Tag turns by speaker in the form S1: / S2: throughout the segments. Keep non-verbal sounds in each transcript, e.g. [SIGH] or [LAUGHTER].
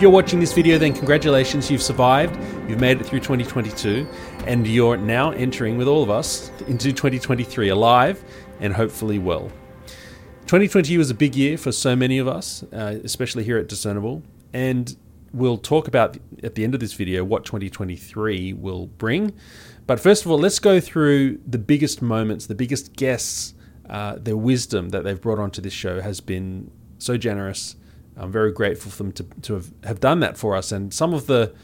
S1: If you're watching this video, then congratulations, you've survived, you've made it through 2022, and you're now entering with all of us into 2023 alive and hopefully well. 2020 was a big year for so many of us, uh, especially here at Discernible, and we'll talk about at the end of this video what 2023 will bring. But first of all, let's go through the biggest moments, the biggest guests, uh, their wisdom that they've brought onto this show has been so generous. I'm very grateful for them to, to have, have done that for us. And some of the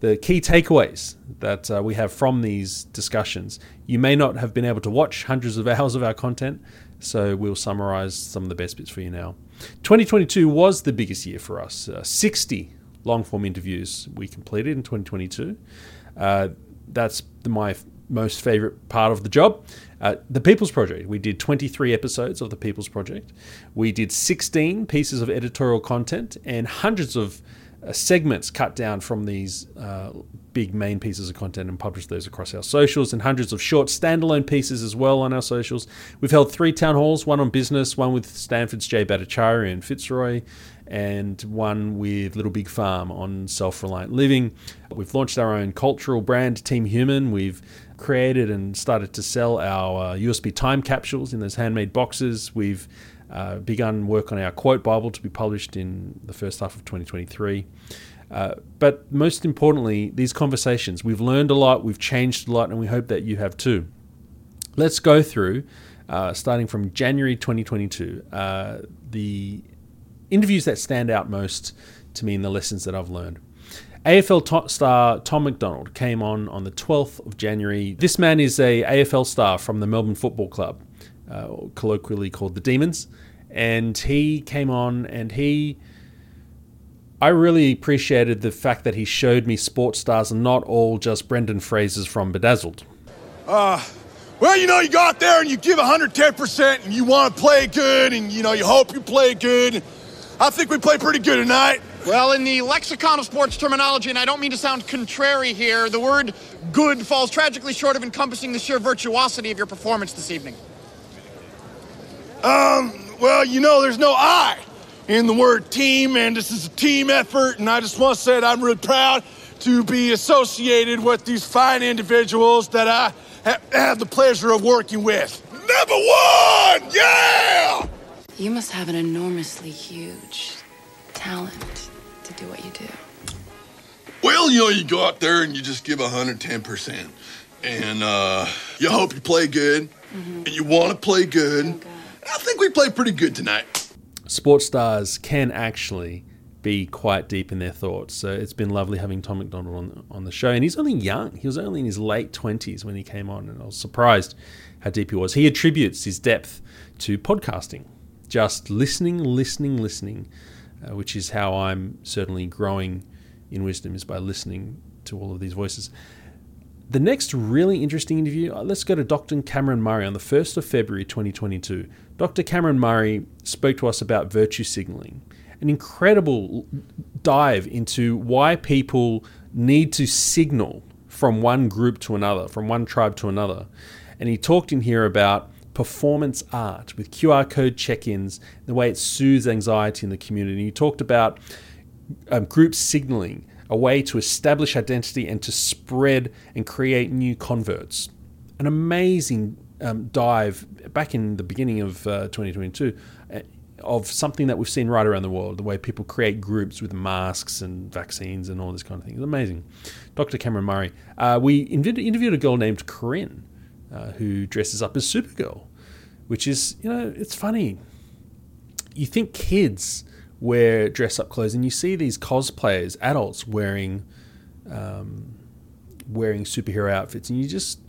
S1: the key takeaways that uh, we have from these discussions. You may not have been able to watch hundreds of [LAUGHS] hours of our content, so we'll summarize some of the best bits for you now. 2022 was the biggest year for us. Uh, 60 long form interviews we completed in 2022. Uh, that's my most favorite part of the job. Uh, the People's Project. We did 23 episodes of The People's Project. We did 16 pieces of editorial content and hundreds of uh, segments cut down from these uh, big main pieces of content and published those across our socials and hundreds of short standalone pieces as well on our socials. We've held three town halls, one on business, one with Stanford's Jay Bhattacharya and Fitzroy, and one with Little Big Farm on self reliant living. We've launched our own cultural brand, Team Human. We've created and started to sell our uh, USB time capsules in those handmade boxes. We've uh, begun work on our quote Bible to be published in the first half of 2023. Uh, but most importantly, these conversations. We've learned a lot, we've changed a lot, and we hope that you have too. Let's go through, uh, starting from January 2022, uh, the interviews that stand out most to me and the lessons that I've learned. AFL to- star Tom McDonald came on on the 12th of January. This man is a AFL star from the Melbourne Football Club, uh, colloquially called the Demons, and he came on and he. I really appreciated the fact that he showed me sports stars and not all just Brendan Fraser's from Bedazzled.
S2: Uh, well, you know, you go out there and you give 110% and you want to play good and, you know, you hope you play good. I think we played pretty good tonight.
S3: Well, in the lexicon of sports terminology, and I don't mean to sound contrary here, the word good falls tragically short of encompassing the sheer virtuosity of your performance this evening.
S2: Um, well, you know, there's no I in the word team, and this is a team effort, and I just want to say that I'm really proud to be associated with these fine individuals that I ha- have the pleasure of working with. Number one! Yeah!
S4: You must have an enormously huge talent
S5: Well, you know, you go out there and you just give 110%. And uh, you hope you play good, and you want to play good.
S4: Oh,
S5: I think we played pretty good tonight.
S1: sports stars can actually be quite deep in their thoughts. So it's been lovely having Tom McDonald on, on the show. And he's only young. He was only in his late 20s when he came on, and I was surprised how deep he was. He attributes his depth to podcasting, just listening, listening, listening, uh, which is how I'm certainly growing in wisdom, is by listening to all of these voices. The next really interesting interview, uh, let's go to Dr. Cameron Murray on the 1st of February 2022. Dr. Cameron Murray spoke to us about virtue signaling, an incredible dive into why people need to signal from one group to another, from one tribe to another. And he talked in here about performance art with QR code check ins, the way it soothes anxiety in the community. He talked about um, group signaling, a way to establish identity and to spread and create new converts. An amazing um, dive back in the beginning of uh, 2022 uh, of something that we've seen right around the world, the way people create groups with masks and vaccines and all this kind of thing. It's amazing. Dr. Cameron Murray. Uh, we interviewed, a girl named Corinne uh, who dresses up as Supergirl, which is, you know, it's funny. You think kids wear dress up clothes, and you see these cosplayers, adults wearing um, wearing superhero outfits, and you just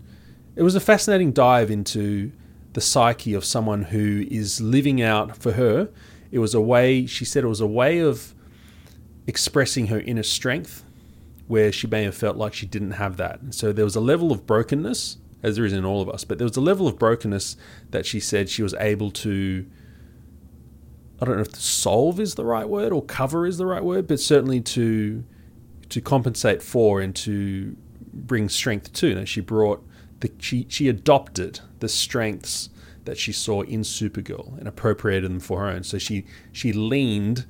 S1: it was a fascinating dive into the psyche of someone who is living out for her. It was a way she said it was a way of expressing her inner strength where she may have felt like she didn't have that. And so there was a level of brokenness, as there is in all of us, but there was a level of brokenness that she said she was able to I don't know if solve is the right word or cover is the right word, but certainly to to compensate for and to bring strength to. You know, she brought the she she adopted the strengths that she saw in Supergirl and appropriated them for her own. So she she leaned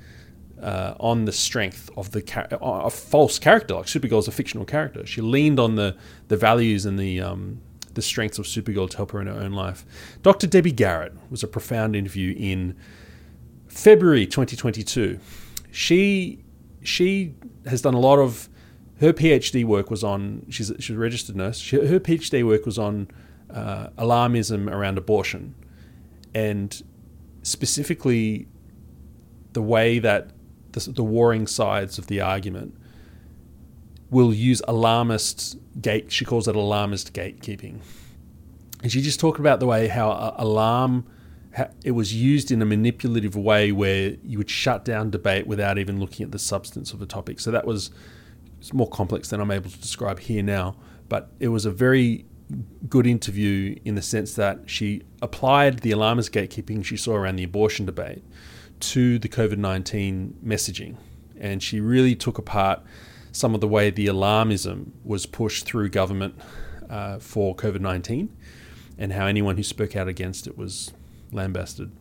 S1: uh, on the strength of the char- a false character. Like Supergirl is a fictional character. She leaned on the the values and the um, the strengths of Supergirl to help her in her own life. Dr. Debbie Garrett was a profound interview in February 2022. She she has done a lot of her PhD work was on she's she's a registered nurse. She, her PhD work was on uh, alarmism around abortion, and specifically the way that the, the warring sides of the argument will use alarmist gate. She calls it alarmist gatekeeping, and she just talked about the way how alarm it was used in a manipulative way where you would shut down debate without even looking at the substance of the topic. So that was more complex than I'm able to describe here now, but it was a very good interview in the sense that she applied the alarmist gatekeeping she saw around the abortion debate to the COVID 19 messaging. And she really took apart some of the way the alarmism was pushed through government uh, for COVID 19 and how anyone who spoke out against it was lambasted.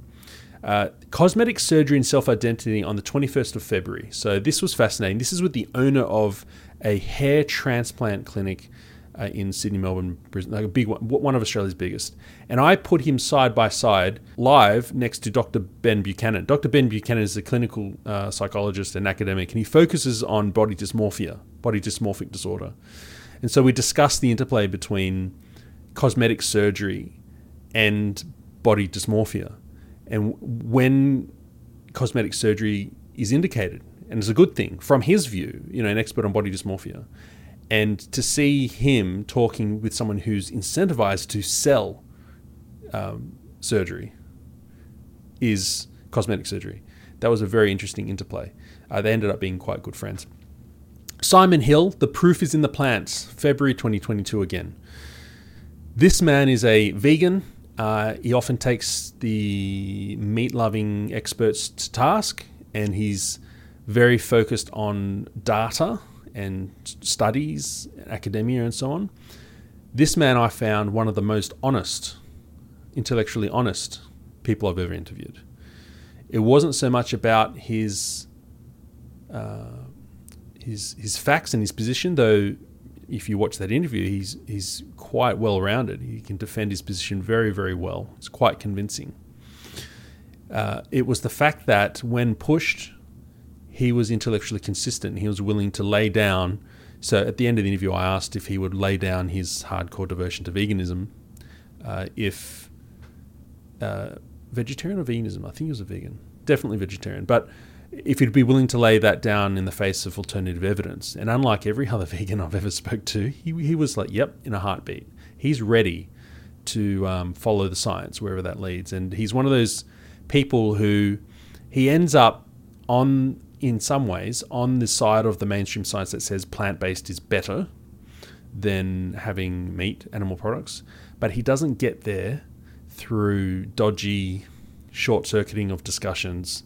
S1: Uh, cosmetic surgery and self identity on the 21st of February. So, this was fascinating. This is with the owner of a hair transplant clinic uh, in Sydney, Melbourne, Brisbane, like a big one, one of Australia's biggest. And I put him side by side live next to Dr. Ben Buchanan. Dr. Ben Buchanan is a clinical uh, psychologist and academic, and he focuses on body dysmorphia, body dysmorphic disorder. And so we discussed the interplay between cosmetic surgery and body dysmorphia, and when cosmetic surgery is indicated, and it's a good thing from his view, you know, an expert on body dysmorphia and to see him talking with someone who's incentivized to sell um, surgery is cosmetic surgery. That was a very interesting interplay. Uh, they ended up being quite good friends. Simon Hill, The Proof is in the Plants, February 2022 again. This man is a vegan. Uh, he often takes the meat loving experts to task, and he's very focused on data and studies, academia, and so on. This man I found one of the most honest, intellectually honest people I've ever interviewed. It wasn't so much about his uh, his his facts and his position, though. If you watch that interview, he's he's quite well rounded. He can defend his position very very well. It's quite convincing. Uh, it was the fact that when pushed he was intellectually consistent. He was willing to lay down. So at the end of the interview, I asked if he would lay down his hardcore devotion to veganism, uh, if uh, vegetarian or veganism. I think he was a vegan, definitely vegetarian, but if he'd be willing to lay that down in the face of alternative evidence. And unlike every other [LAUGHS] vegan I've ever spoke to, he, he was like, "Yep," in a heartbeat. He's ready to um, follow the science wherever that leads, and he's one of those people who he ends up on in some ways on the side of the mainstream science that says plant based is better than having meat, animal products, but he doesn't get there through dodgy short circuiting of discussions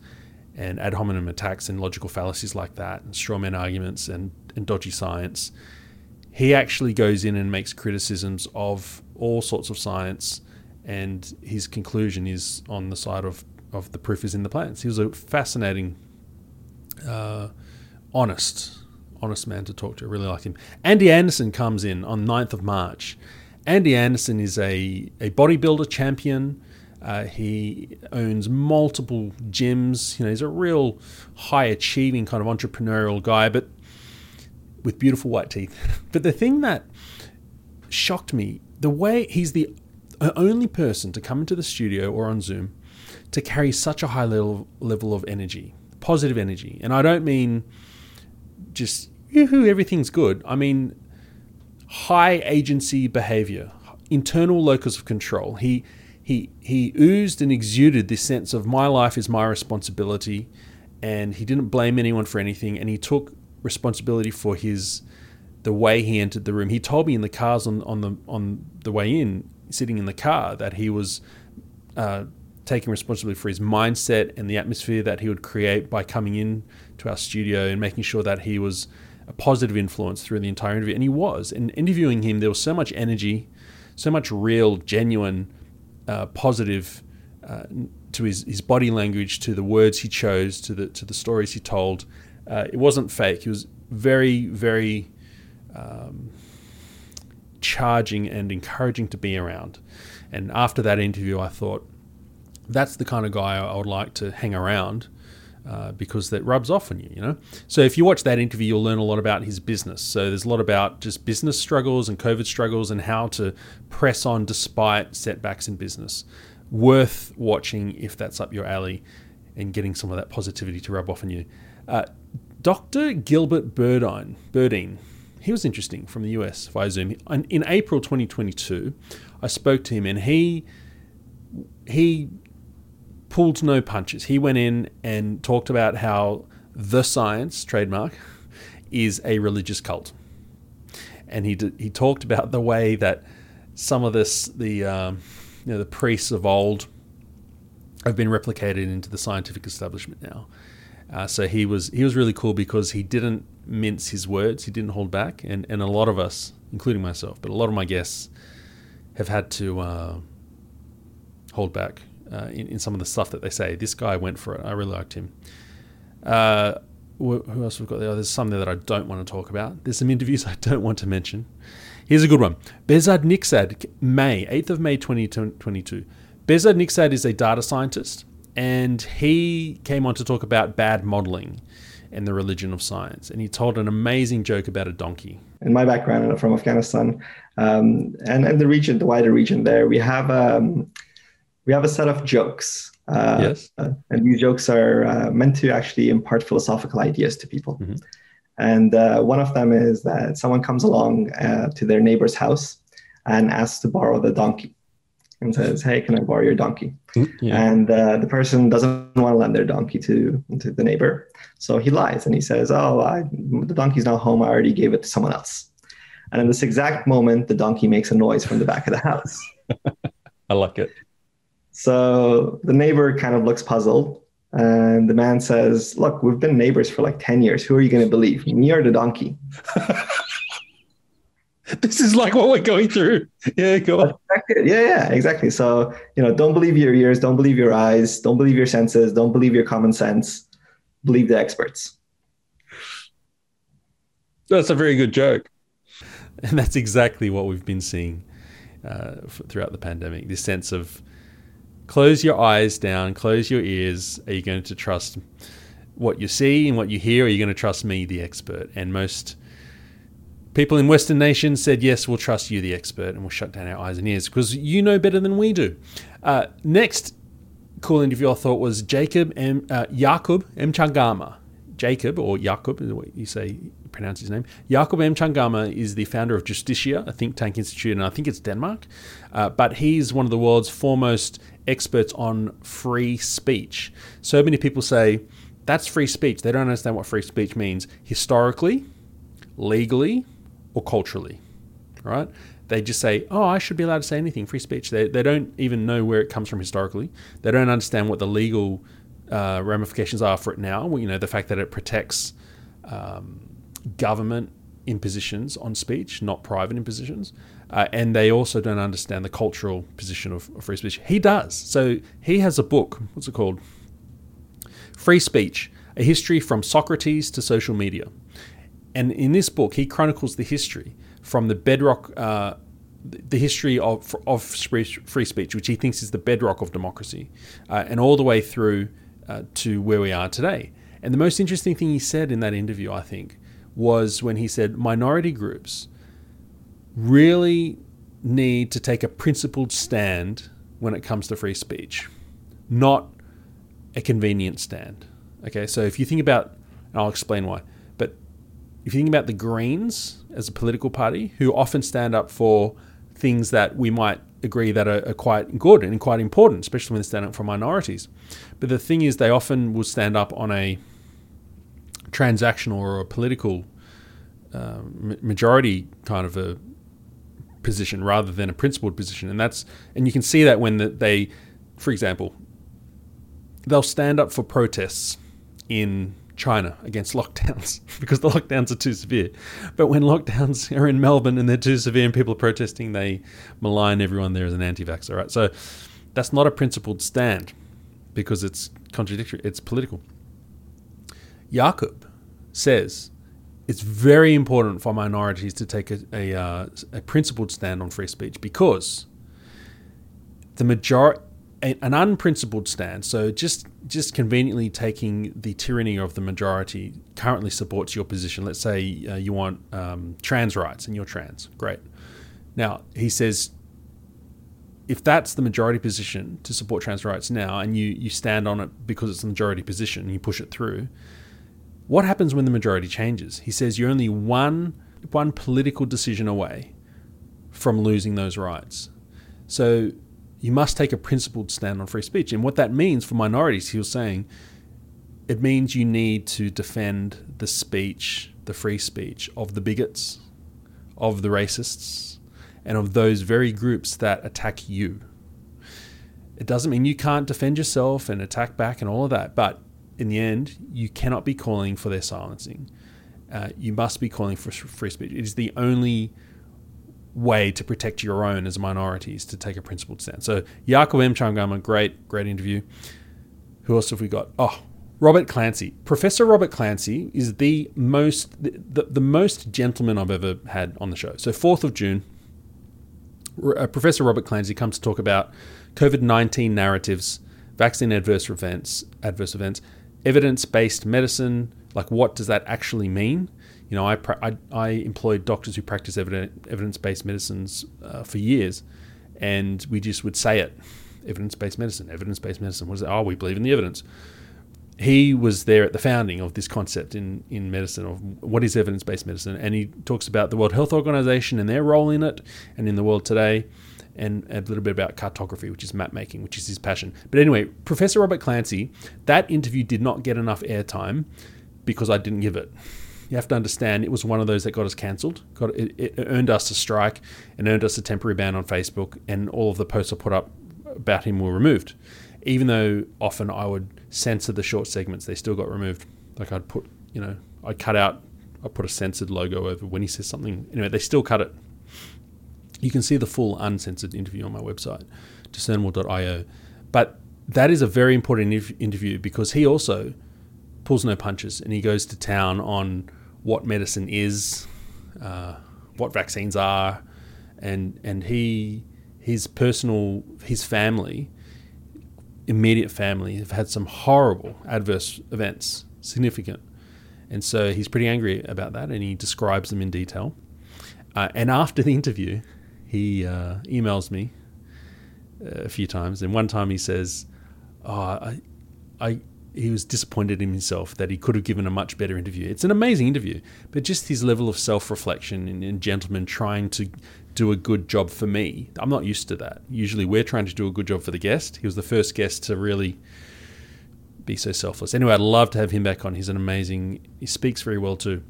S1: and ad hominem attacks and logical fallacies like that and straw man arguments and, and dodgy science. He actually goes in and makes criticisms of all sorts of science, and his conclusion is on the side of, of the proof is in the plants. He was a fascinating uh, honest, honest man to talk to. I really like him. Andy Anderson comes in on 9th of March. Andy Anderson is a, a bodybuilder champion. Uh, he owns multiple gyms. You know, he's a real high achieving kind of entrepreneurial guy, but with beautiful white teeth. [LAUGHS] But the thing that shocked me, the way he's the only person to come into the studio or on Zoom to carry such a high level level of energy positive energy. And I don't mean just, yoo-hoo, everything's good. I mean high agency behavior, internal locus of control. He, he, he oozed and exuded this sense of my life is my responsibility. And he didn't blame anyone for anything. And he took responsibility for his the way he entered the room. He told me in the cars on, on the on the way in, sitting in the car, that he was uh, taking responsibility for his mindset and the atmosphere that he would create by coming in to our studio and making sure that he was a positive influence through the entire interview. And he was. And interviewing him, there was so much energy, so much real, genuine, uh, positive uh, to his, his body language, to the words he chose, to the to the stories he told. Uh, it wasn't fake. He was very, very um, charging and encouraging to be around. And after that interview, I thought that's the kind of guy I would like to hang around. Uh, because that rubs off on you, you know. So if you watch that interview, you'll learn a lot about his business. So there's a lot about just business struggles and COVID struggles and how to press on despite setbacks in business worth watching if that's up your alley and getting some of that positivity to rub off on you. Uh, Dr. Gilbert Berdine, Berdine, he was interesting from the US via Zoom. In April 2022, I spoke to him and he he pulled no punches. He went in and talked about how the science trademark is a religious cult, and he did, he talked about the way that some of this the um, you know, the priests of old have been replicated into the scientific establishment now. Uh, so he was he was really cool because he didn't mince his words, he didn't hold back, and and a lot of us, including myself, but a lot of my guests, have had to uh, hold back uh, in, in some of the stuff that they say. This guy went for it. I really liked him. Uh, who else we've got there? There's some there that I don't want to talk about. There's some interviews [LAUGHS] I don't want to mention. Here's a good one. Behzad Niksad, May, 8th of May 2022. Behzad Niksad is a data scientist and he came on to talk about bad modeling and the religion of science. And he told an amazing joke about a donkey.
S6: In my background, I'm from Afghanistan um, and, and the region, the wider region there, we have, um, we have a set of jokes. Uh,
S1: yes.
S6: Uh, and these jokes are uh, meant to actually impart philosophical ideas to people. Mm-hmm. And uh, one of them is that someone comes along uh, to their neighbor's house and asks to borrow the donkey and says, Hey, can I borrow your donkey? Mm, yeah. And uh, the person doesn't want to lend their donkey to, to the neighbor. So he lies and he says, Oh, I, the donkey's not home. I already gave it to someone else. And in this exact moment, the donkey makes a noise from the back of the house. [LAUGHS]
S1: I like it.
S6: So the neighbor kind of looks puzzled and the man says, Look, we've been neighbors for like 10 years. Who are you going to believe, me or the donkey? [LAUGHS]
S1: this is like what we're going through. Yeah, go on.
S6: Yeah, yeah, exactly. So, you know, don't believe your ears, don't believe your eyes, don't believe your senses, don't believe your common sense. Believe the experts.
S1: That's a very good joke. And that's exactly what we've been seeing uh, throughout the pandemic this sense of close your eyes down, close your ears. Are you going to trust what you see and what you hear? Are you going to trust me, the expert? And most people in Western nations said, yes, we'll trust you, the expert, and we'll shut down our eyes and ears because you know better than we do. Uh, next cool interview I thought was Jacob M. Uh, Jakub Mchangama. Jacob, or Jakub, is what you say, pronounce his name. Jakub Mchangama is the founder of Justitia, a think tank institute, and I think it's Denmark. Uh, but he's one of the world's foremost experts on free speech. So many people say that's free speech. They don't understand what free speech means historically, legally, or culturally, right? They just say, oh, I should be allowed to say anything, free speech. They, they don't even know where it comes from historically. They don't understand what the legal uh, ramifications are for it now. You know, the fact that it protects um, government impositions on speech, not private impositions. Uh, and they also don't understand the cultural position of, of, free speech. He does. So he has a book. What's it called? Free Speech: A History from Socrates to Social Media. And in this book, he chronicles the history from the bedrock, uh, the history of of free speech, which he thinks is the bedrock of democracy, uh, and all the way through uh, to where we are today. And the most interesting thing he said in that interview, I think, was when he said minority groups really need to take a principled stand when it comes to free speech, not a convenient stand. Okay, so if you think about, and I'll explain why, but if you think about the Greens as a political party, who often stand up for things that we might agree that are, are quite good and quite important, especially when they stand up for minorities. But the thing is, they often will stand up on a transactional or a political uh, majority kind of a position rather than a principled position, and that's and you can see that when the, they, for example, they'll stand up for protests in China against [LAUGHS] lockdowns because the lockdowns are too severe. But when lockdowns are in Melbourne and they're too severe and people are protesting, they malign everyone there as an anti-vaxxer, right? So that's not a principled stand. because it's contradictory. It's political. Jakub says it's very important for minorities to take a, a, uh, a principled stand on free speech because the majority an unprincipled stand, so just just conveniently taking the tyranny of the majority currently supports your position. Let's say uh, you want um, trans rights and you're trans, great. Now he says, if that's the majority position to support trans rights now, and you you stand on it because it's the majority position and you push it through, what happens when the majority changes? He says you're only one one political decision away from losing those rights. So you must take a principled stand on free speech. And what that means for minorities, he was saying, it means you need to defend the speech, the free speech of the bigots, of the racists, and of those very groups that attack you. It doesn't mean you can't defend yourself and attack back and all of that, but in the end, you cannot be calling for their silencing. Uh, you must be calling for free speech. It is the only way to protect your own as minorities to take a principled stand. So Jakub Mchangama, great, great interview. Who else have we got? Oh, Robert Clancy. Professor Robert Clancy is the most the, the, the most gentleman I've ever had on the show. So 4th of June, uh, Professor Robert Clancy comes to talk about COVID-19 narratives, vaccine adverse events, adverse events, evidence-based medicine, like what does that actually mean? You know, I, I, I employed doctors who practice evidence based medicines uh, for years, and we just would say it evidence based medicine, evidence based medicine. What is it? Oh, we believe in the evidence. He was there at the founding of this concept in, in medicine of what is evidence based medicine, and he talks about the World Health Organization and their role in it and in the world today, and a little bit about cartography, which is map making, which is his passion. But anyway, Professor Robert Clancy, that interview did not get enough airtime because I didn't give it you have to understand it was one of those that got us cancelled. Got it, it, earned us a strike and earned us a temporary ban on Facebook, and all of the posts I put up about him were removed. Even though often I would censor the short segments, they still got removed. Like I'd put, you know, I'd cut out, I put a censored logo over when he says something. Anyway, they still cut it. You can see the full uncensored interview on my website, discernible.io. But that is a very important interview because he also pulls no punches and he goes to town on what medicine is, uh, what vaccines are, and and he his personal his family, immediate family have had some horrible adverse events, significant, and so he's pretty angry about that, and he describes them in detail. Uh, and after the interview, he uh, emails me uh, a few times, and one time he says, "Oh, I, I he was disappointed in himself that he could have given a much better interview. It's an amazing interview, but just his level of self reflection and, and gentleman trying to do a good job for me. I'm not used to that. Usually we're trying to do a good job for the guest. He was the first guest to really be so selfless. Anyway, I'd love to have him back on. He's an amazing, he speaks very well too.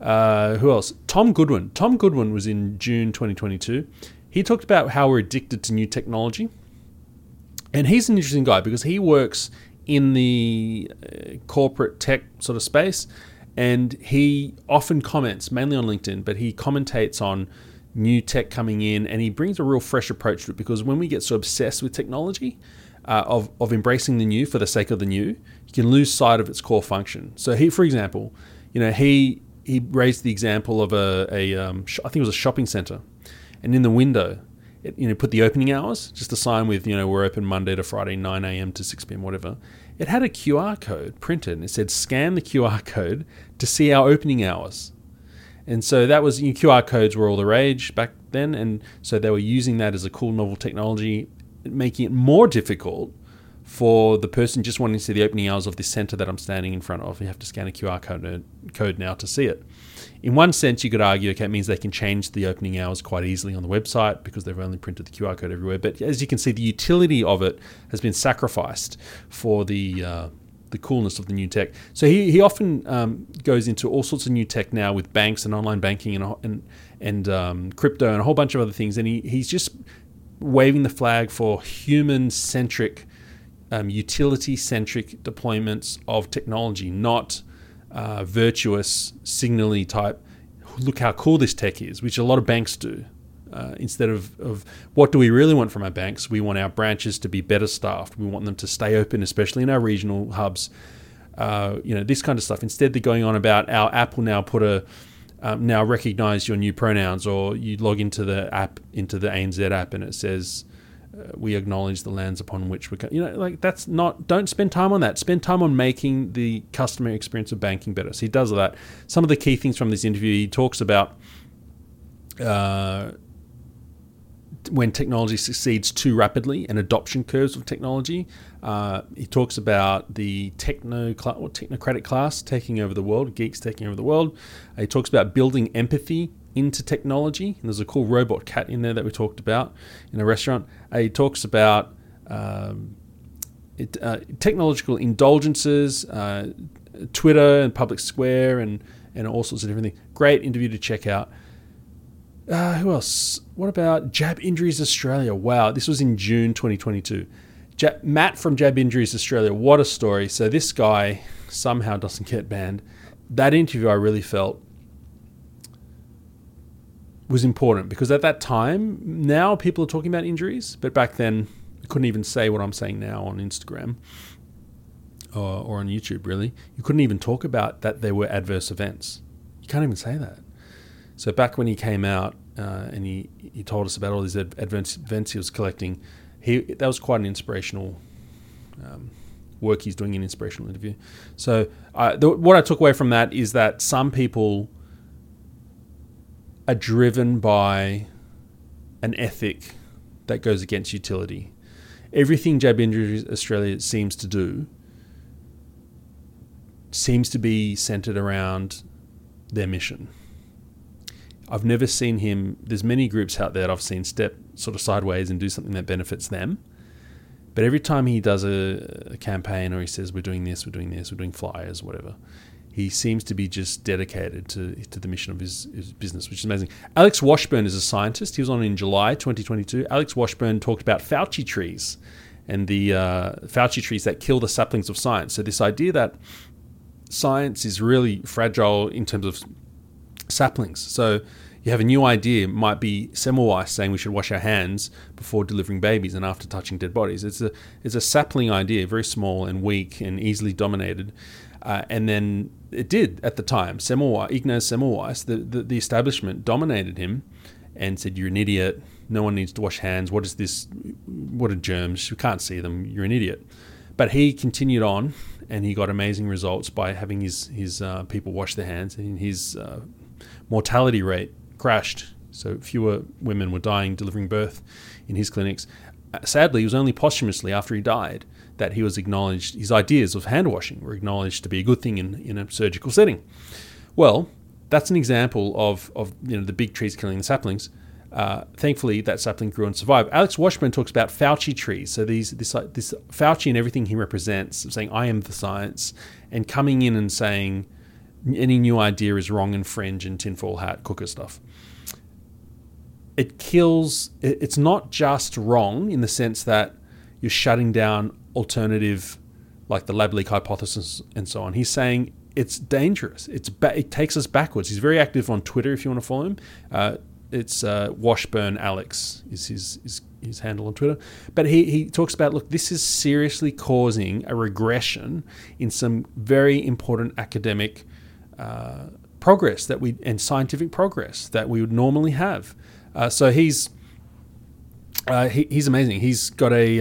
S1: Uh, who else? Tom Goodwin. Tom Goodwin was in June 2022. He talked about how we're addicted to new technology. And he's an interesting guy because he works in the uh, corporate tech sort of space, and he often comments, mainly on LinkedIn, but he commentates on new tech coming in, and he brings a real fresh approach to it because when we get so obsessed with technology, uh, of, of embracing the new for the sake of the new, you can lose sight of its core function. So he, for example, you know, he he raised the example of a, a um, sh- I think it was a shopping center, and in the window it, you know, put the opening hours, just a sign with, you know, we're open Monday to Friday, 9 a.m. to 6 p.m., whatever. It had a QR code printed and it said, scan the QR code to see our opening hours. And so that was, you know, QR codes were all the rage back then. And so they were using that as a cool, novel technology, making it more difficult for the person just wanting to see the opening hours of this center that I'm standing in front of. You have to scan a QR code, code now to see it in one sense, you could argue, okay, it means they can change the opening hours quite easily on the website because they've only printed the QR code everywhere. But as you can see, the utility of it has been sacrificed for the uh, the coolness of the new tech. So he, he often um, goes into all sorts of new tech now with banks and online banking and and and um, crypto and a whole bunch of other things. And he, he's just waving the flag for human centric, um, utility centric deployments of technology, not uh, virtuous, signally type, look how cool this tech is, which a lot of banks do. Uh, instead of, of what do we really want from our banks? We want our branches to be better staffed. We want them to stay open, especially in our regional hubs. Uh, you know, this kind of stuff. Instead, they're going on about our app will now put a um, now recognize your new pronouns, or you log into the app into the ANZ app and it says we acknowledge the lands upon which we, you know, like that's not. Don't spend time on that. Spend time on making the customer experience of banking better. So he does that. Some of the key things from this interview, he talks about. Uh, when technology succeeds too rapidly and adoption curves of technology. Uh, he talks about the techno or technocratic class taking over the world, geeks taking over the world. Uh, he talks about building empathy into technology. And there's a cool robot cat in there that we talked about in a restaurant. He talks about um, it, uh, technological indulgences, uh, Twitter and public square, and and all sorts of different things. Great interview to check out. Uh, who else? What about Jab Injuries Australia? Wow, this was in June 2022. Jab, Matt from Jab Injuries Australia, what a story. So this guy somehow doesn't get banned. That interview I really felt was important because at that time, now people are talking about injuries, but back then I couldn't even say what I'm saying now on Instagram or, or on YouTube, really. You couldn't even talk about that there were adverse events. You can't even say that. So back when he came out uh, and he, he told us about all these adverse events he was collecting, he that was quite an inspirational um, work he's doing, an inspirational interview. So uh, the, what I took away from that is that some people are driven by an ethic that goes against utility. Everything Jab Australia seems to do seems to be centered around their mission. I've never seen him. There's many groups out there that I've seen step sort of sideways and do something that benefits them. But every time he does a, a, campaign or he says we're doing this, we're doing this, we're doing flyers, whatever, he seems to be just dedicated to to the mission of his, his business, which is amazing. Alex Washburne is a scientist. He was on in July 2022. Alex Washburne talked about Fauci trees and the uh, Fauci trees that kill the saplings of science. So this idea that science is really fragile in terms of saplings. So you have a new idea, might be Semmelweis saying we should wash our hands before delivering babies and after touching dead bodies. It's a it's a sapling idea, very small and weak and easily dominated. Uh, and then it did at the time. Semmelweis, Ignaz Semmelweis, the, the, the establishment dominated him and said, "You're an idiot. No one needs to wash hands. What is this? What are germs? You can't see them. You're an idiot." But he continued on, and he got amazing results by having his his uh, people wash their hands, and his uh, mortality rate crashed. So fewer women were dying delivering birth in his clinics. Uh, sadly, it was only posthumously after he died that he was acknowledged, his ideas of hand washing were acknowledged to be a good thing in, in a surgical setting. Well, that's an example of, of you know, the big trees killing the saplings. Uh, thankfully, that sapling grew and survived. Alex Washburne talks about Fauci trees. So these, this, this Fauci and everything he represents, saying I am the science, and coming in and saying any new idea is wrong and fringe and tinfoil hat cooker stuff. It kills. It's not just wrong in the sense that you're shutting down alternative, like the lab leak hypothesis and so on. He's saying it's dangerous. It's ba- it takes us backwards. He's very active on Twitter. If you want to follow him, uh, it's uh, Washburne Alex is his, his his handle on Twitter. But he, he talks about look, this is seriously causing a regression in some very important academic uh, progress that we and scientific progress that we would normally have. Uh, so he's uh, he, he's amazing. He's got a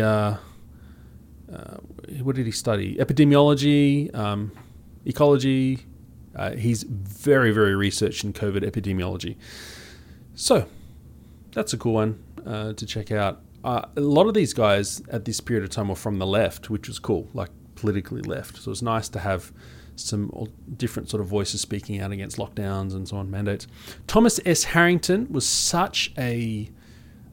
S1: uh, uh, what did he study? Epidemiology, um, ecology. Uh, he's very very researched in COVID epidemiology. So that's a cool one to check out. a lot of these guys at this period of time were from the left, which was cool, like politically left. So it's nice to have some different sort of voices speaking out against lockdowns and so on, mandates. Thomas S. Harrington was such a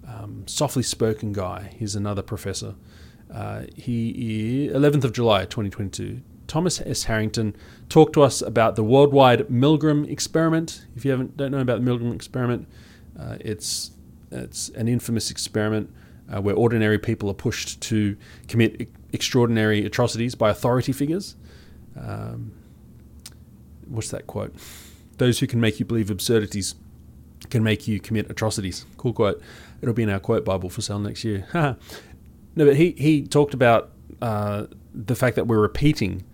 S1: um, softly spoken guy. He's another professor. Uh, he 11th of July 2022. Thomas S. Harrington talked to us about the worldwide Milgram experiment. If you haven't don't know about the Milgram experiment, uh, it's it's an infamous experiment uh, where ordinary people are pushed to commit extraordinary atrocities by authority figures. Um, what's that quote? Those who can make you believe absurdities can make you commit atrocities. Cool quote. It'll be in our quote Bible for sale next year. [LAUGHS] no, but he, he talked about uh, the fact that we're repeating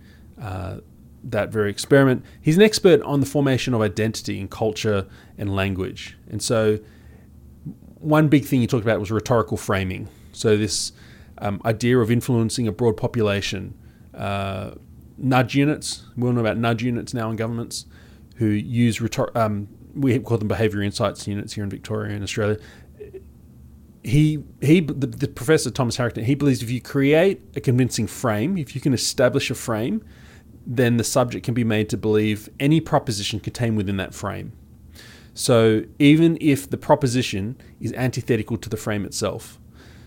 S1: uh, that very experiment. He's an expert on the formation of identity in culture and language. And so, one big thing he talked about was rhetorical framing. So, this um, idea of influencing a broad population, uh, nudge units, we all know about nudge units now in governments who use rhetor- um, we call them behavior insights units here in Victoria and Australia. He he the, the, professor Thomas Harrington he believes if you create a convincing frame, if you can establish a frame, then the subject can be made to believe any proposition contained within that frame. So even if the proposition is antithetical to the frame itself,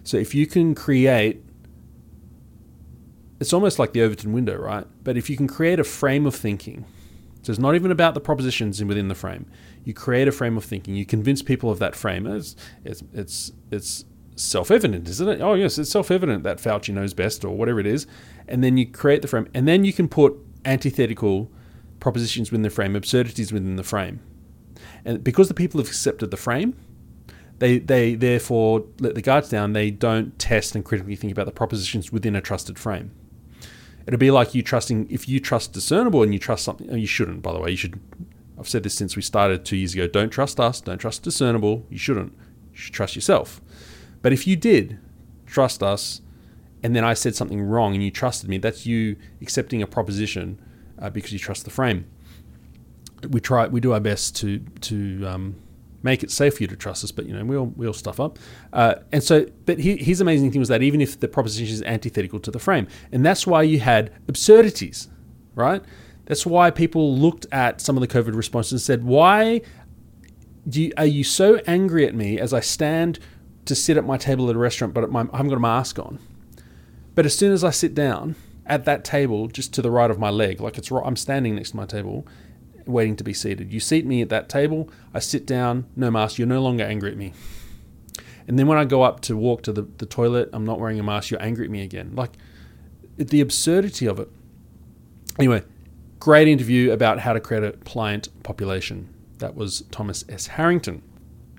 S1: so if you can create it's almost like the Overton window, right? But if you can create a frame of thinking, so it's not even about the propositions within the frame you create a frame of thinking, you convince people of that frame. It's it's it's, it's self-evident, isn't it? Oh yes, it's self-evident that Fauci knows best or whatever it is, and then you create the frame, and then you can put antithetical propositions within the frame, absurdities within the frame, and because the people have accepted the frame. They, they therefore let the guards down. They don't test and critically think about the propositions within a trusted frame. It'd be like you trusting if you trust discernible and you trust something. Oh, you shouldn't, by the way. You should I've said this since we started two years ago. Don't trust us. Don't trust discernible. You shouldn't. You should trust yourself. But if you did trust us, and then I said something wrong and you trusted me, that's you accepting a proposition uh, because you trust the frame. We try. We do our best to to um, make it safe for you to trust us, but you know we all we all stuff up. Uh, and so, but he, his amazing thing was that even if the proposition is antithetical to the frame, and that's why you had absurdities, right? That's why people looked at some of the COVID responses and said, "Why you, are you so angry at me as I stand to sit at my table at a restaurant, but my, I haven't got a mask on? But as soon as I sit down at that table, just to the right of my leg, like it's I'm standing next to my table, waiting to be seated. You seat me at that table, I sit down, no mask. You're no longer angry at me." And then when I go up to walk to the, the toilet, I'm not wearing a mask. You're angry at me again. Like the absurdity of it. Anyway, Great interview about how to create a pliant population. That was Thomas S. Harrington.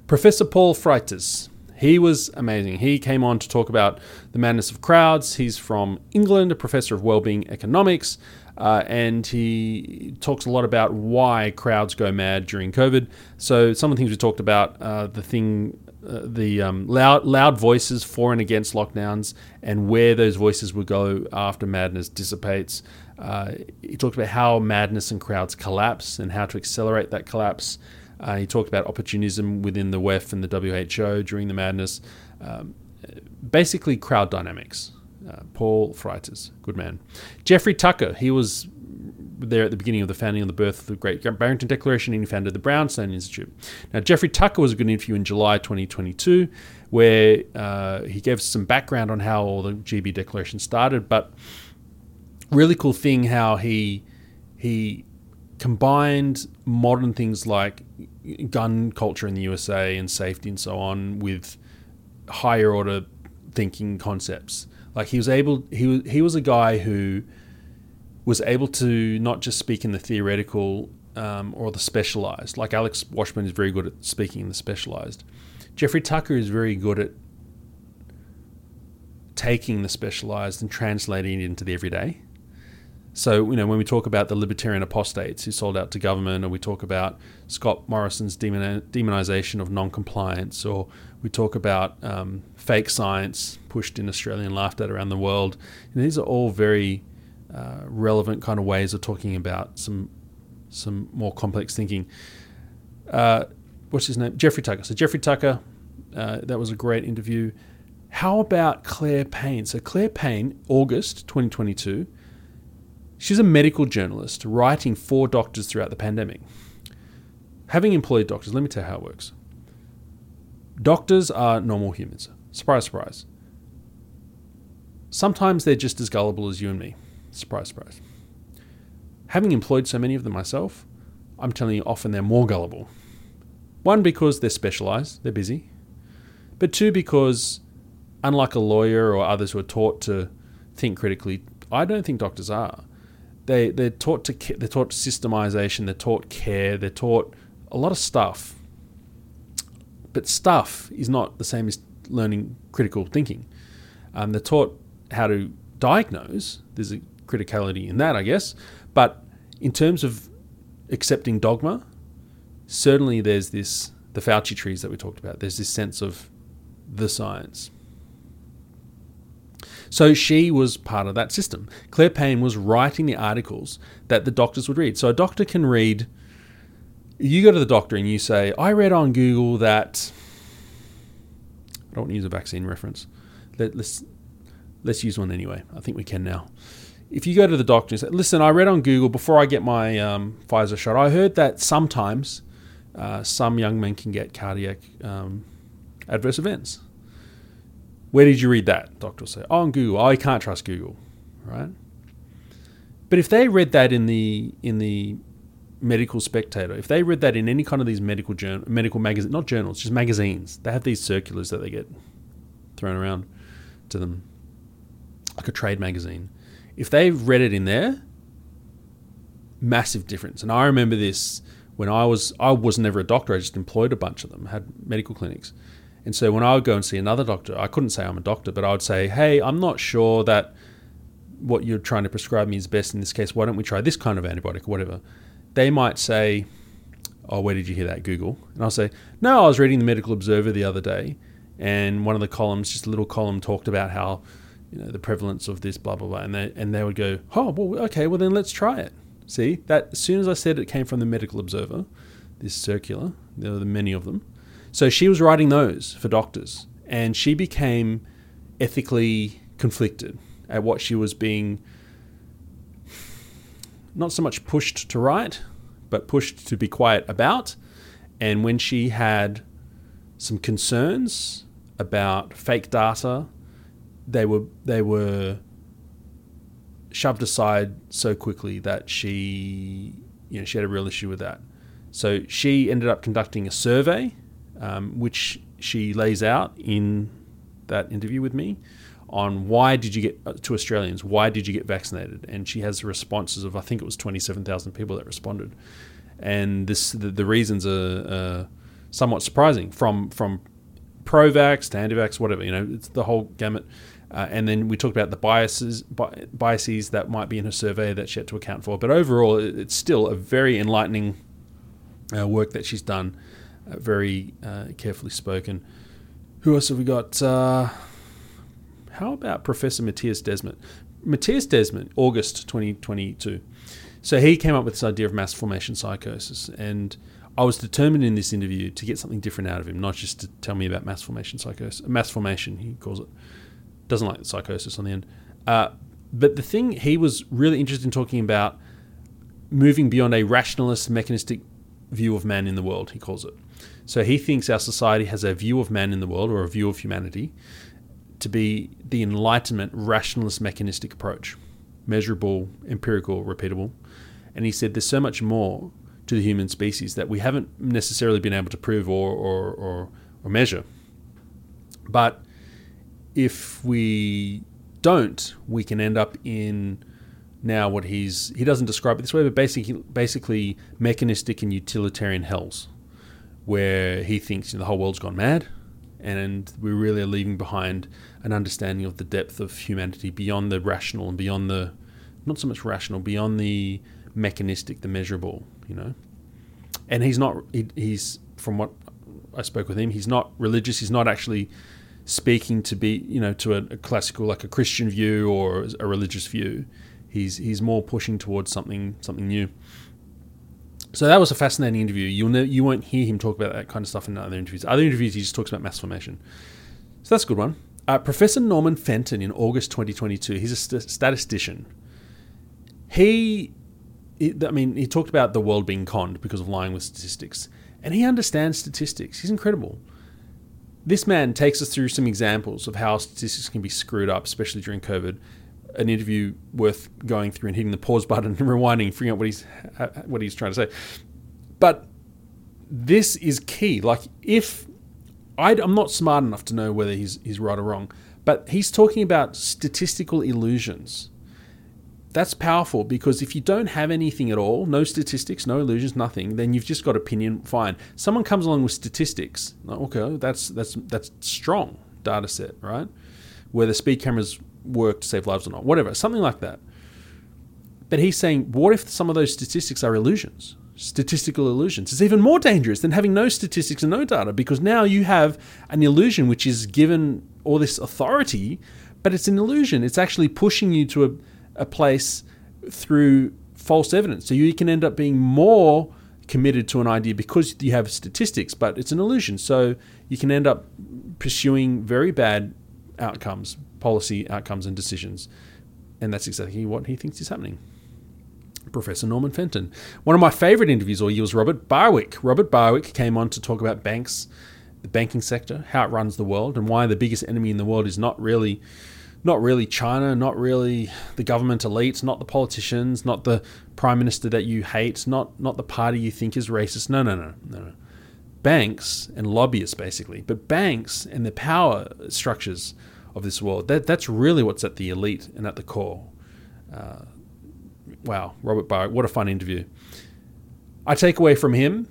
S1: Professor Paul Frijters. He was amazing. He came on to talk about the madness of crowds. He's from England, a professor of well-being economics, uh, and he talks a lot about why crowds go mad during COVID. So some of the things we talked about, uh, the thing, uh, the um, loud loud voices for and against lockdowns, and where those voices will go after madness dissipates. Uh, he talked about how madness and crowds collapse and how to accelerate that collapse. Uh, he talked about opportunism within the WEF and the WHO during the madness. Um, basically, crowd dynamics. Uh, Paul Frijters, good man. Jeffrey Tucker, he was there at the beginning of the founding of the birth of the Great Barrington Declaration, and he founded the Brownstone Institute. Now, Jeffrey Tucker was a good interview in July 2022, where uh, he gave some background on how all the GB Declaration started, but really cool thing how he he combined modern things like gun culture in the USA and safety and so on with higher order thinking concepts. Like he was able he was he was a guy who was able to not just speak in the theoretical um, or the specialized. Like Alex Washburne is very good at speaking in the specialized. Jeffrey Tucker is very good at taking the specialized and translating it into the everyday. So, you know, when we talk about the libertarian apostates who sold out to government, or we talk about Scott Morrison's demon- demonization of non-compliance, or we talk about um, fake science pushed in Australia and laughed at around the world, and these are all very uh, relevant kind of ways of talking about some some more complex thinking. Uh, what's his name? Jeffrey Tucker. So Jeffrey Tucker, uh, that was a great interview. How about Claire Payne? So Claire Payne, August 2022 She's a medical journalist writing for doctors throughout the pandemic. Having employed doctors, let me tell you how it works. Doctors are normal humans. Surprise, surprise. Sometimes they're just as gullible as you and me. Surprise, surprise. Having employed so many of them myself, I'm telling you, often they're more gullible. One, because they're specialized, they're busy. But two, because unlike a lawyer or others who are taught to think critically, I don't think doctors are they they're taught to they're taught systemization, they're taught care, they're taught a lot of stuff. but stuff is not the same as learning critical thinking. Um, they're taught how to diagnose. There's a criticality in that, I guess. But in terms of accepting dogma, certainly there's this the Fauci trees that we talked about. There's this sense of the science. So she was part of that system. Clare Pain was writing the articles that the doctors would read. So a doctor can read. You go to the doctor and you say, "I read on Google that." I don't want to use a vaccine reference. Let, let's let's use one anyway. I think we can now. If you go to the doctor and say, "Listen, I read on Google before I get my um, Pfizer shot. I heard that sometimes uh, some young men can get cardiac um, adverse events." Where did you read that? Doctor will say, "Oh, on Google." Oh, I can't trust Google, right? But if they read that in the in the medical spectator, if they read that in any kind of these medical journal, medical magazine, not journals, just magazines, they have these circulars that they get thrown around to them like a trade magazine. If they read it in there, massive difference. And I remember this when I was I was never a doctor. I just employed a bunch of them, had medical clinics. And so when I would go and see another doctor, I couldn't say I'm a doctor, but I would say, "Hey, I'm not sure that what you're trying to prescribe me is best in this case. Why don't we try this kind of antibiotic or whatever?" They might say, "Oh, where did you hear that? Google." And I'll say, "No, I was reading the Medical Observer the other day, and one of the columns, just a little column, talked about how you know the prevalence of this blah blah blah and they and they would go oh well okay well then let's try it see that as soon as i said it came from the medical observer this circular there were many of them so she was writing those for doctors and she became ethically conflicted at what she was being not so much pushed to write but pushed to be quiet about and when she had some concerns about fake data they were they were shoved aside so quickly that she you know she had a real issue with that. So she ended up conducting a survey, um, which she lays out in that interview with me on why did you get uh, to Australians why did you get vaccinated? And she has responses of I think it was 27,000 people that responded. And this the, the reasons are somewhat surprising from from pro-vax to anti-vax whatever you know it's the whole gamut. Uh, and then we talked about the biases biases that might be in her survey that she had to account for. But overall, it's still a very enlightening uh, work that she's done, uh, very uh, carefully spoken. Who else have we got? Uh, how about Professor Mattias Desmet? Mattias Desmet, August 2022. So he came up with this idea of mass formation psychosis, and I was determined in this interview to get something different out of him, not just to tell me about mass formation psychosis. Mass formation, he calls it doesn't like psychosis on the end. Uh, but the thing he was really interested in talking about moving beyond a rationalist, mechanistic view of man in the world, he calls it. So he thinks our society has a view of man in the world or a view of humanity to be the Enlightenment rationalist, mechanistic approach measurable, empirical, repeatable. And he said there's so much more to the human species that we haven't necessarily been able to prove or, or, or, or measure. But if we don't, we can end up in now what he's he doesn't describe it this way, but basically basically mechanistic and utilitarian hells, where he thinks you know, the whole world's gone mad, and we really are leaving behind an understanding of the depth of humanity beyond the rational and beyond the not so much rational, beyond the mechanistic, the measurable, you know. And he's not he, he's from what I spoke with him, he's not religious. He's not actually speaking to be you know to a, a, classical like a Christian view or a religious view. He's he's more pushing towards something something new. So that was a fascinating interview. You'll ne- you won't hear him talk about that kind of stuff in other interviews. Other interviews he just talks about mass formation. So that's a good one. Uh, Professor Norman Fenton in August 2022. He's a st- statistician. He, he, I mean, he talked about the world being conned because of lying with statistics, and he understands statistics. He's incredible this man takes us through some examples of how statistics can be screwed up, especially during COVID. An interview worth going through and hitting the pause button and [LAUGHS] rewinding, and figuring out what he's uh, what he's trying to say. But this is key. Like if i am not smart enough to know whether he's he's right or wrong, but he's talking about statistical illusions. that's powerful because if you don't have anything at all, no statistics, no illusions, nothing, then you've just got opinion. Fine. Someone comes along with statistics. Okay, that's that's that's strong data set, right? Whether speed cameras work to save lives or not, whatever, something like that. But he's saying, what if some of those statistics are illusions? Statistical illusions. It's even more dangerous than having no statistics and no data because now you have an illusion which is given all this authority, but it's an illusion. It's actually pushing you to a a place through false evidence. So you can end up being more committed to an idea because you have statistics, but it's an illusion. So you can end up pursuing very bad outcomes, policy outcomes, and decisions. And that's exactly what he thinks is happening. Professor Norman Fenton. One of my favorite interviews all year was Robert Barwick. Robert Barwick came on to talk about banks, the banking sector, how it runs the world, and why the biggest enemy in the world is not really not really China, not really the government elites, not the politicians, not the prime minister that you hate, not not the party you think is racist. No, no, no, no, no. Banks and lobbyists, basically, but banks and the power structures of this world. That that's really what's at the elite and at the core. Uh, wow, Robert Barwick, what a fun interview. I take away from him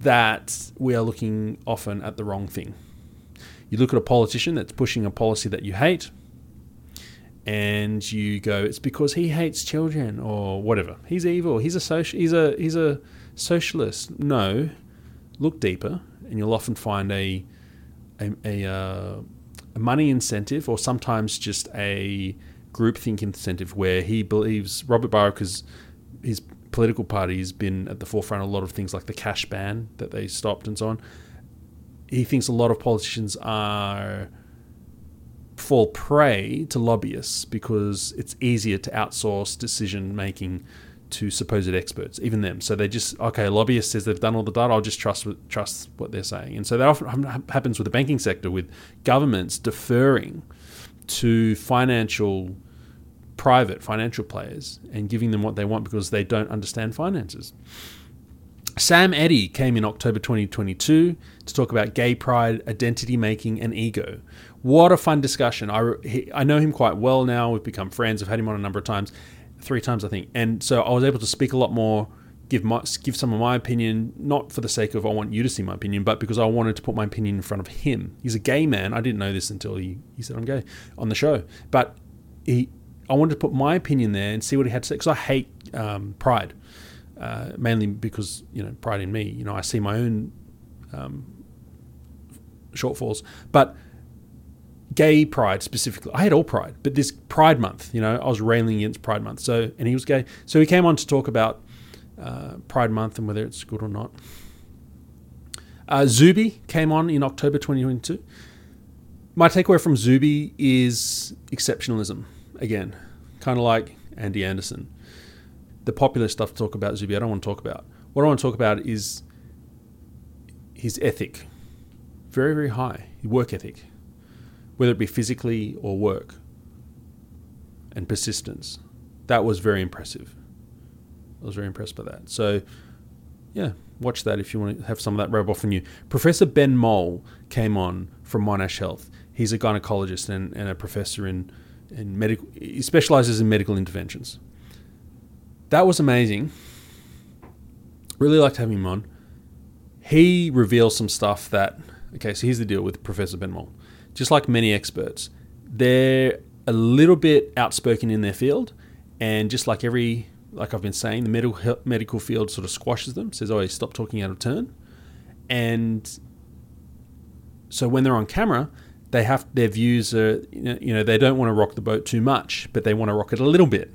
S1: that we are looking often at the wrong thing. You look at a politician that's pushing a policy that you hate, and you go, "It's because he hates children," or whatever. He's evil. He's a social. He's a he's a socialist. No, look deeper, and you'll often find a a, a, uh, a money incentive, or sometimes just a groupthink incentive, where he believes Robert Barwick his political party has been at the forefront of a lot of things like the cash ban that they stopped and so on. He thinks a lot of politicians are fall prey to lobbyists because it's easier to outsource decision making to supposed experts, even them. So they just okay, lobbyist says they've done all the data. I'll just trust trust what they're saying, and so that often happens with the banking sector, with governments deferring to financial, private financial players and giving them what they want because they don't understand finances. Sam Eddy came in October 2022 to talk about gay pride, identity making, and ego. What a fun discussion. I, he, I know him quite well now. We've become friends. I've had him on a number of times, three times, I think. And so I was able to speak a lot more, give, my, give some of my opinion, not for the sake of I want you to see my opinion, but because I wanted to put my opinion in front of him. He's a gay man. I didn't know this until he, he said I'm gay on the show. But he, I wanted to put my opinion there and see what he had to say because I hate um, pride uh, mainly because you know pride in me. You know, I see my own um, shortfalls, but gay pride specifically. I had all pride, but this Pride Month, you know, I was railing against Pride Month. So, and he was gay, so he came on to talk about uh, Pride Month and whether it's good or not. Uh, Zuby came on in October 2022. My takeaway from Zuby is exceptionalism again, kind of like Andy Anderson the popular stuff to talk about Zuby, I don't want to talk about. What I want to talk about is his ethic. Very, very high. Work ethic. Whether it be physically or work. And persistence. That was very impressive. I was very impressed by that. So, yeah, watch that if you want to have some of that rub off on you. Professor Ben Mol came on from Monash Health. He's a gynecologist and, and a professor in, in medical. He specializes in medical interventions that was amazing. Really liked having him on. He reveals some stuff that, okay, so here's the deal with Professor Ben Mol. Just like many experts, they're a little bit outspoken in their field, and just like every, like I've been saying, the medical medical field sort of squashes them, says, "Oh, stop talking out of turn," and so when they're on camera, they have their views are you know they don't want to rock the boat too much, but they want to rock it a little bit.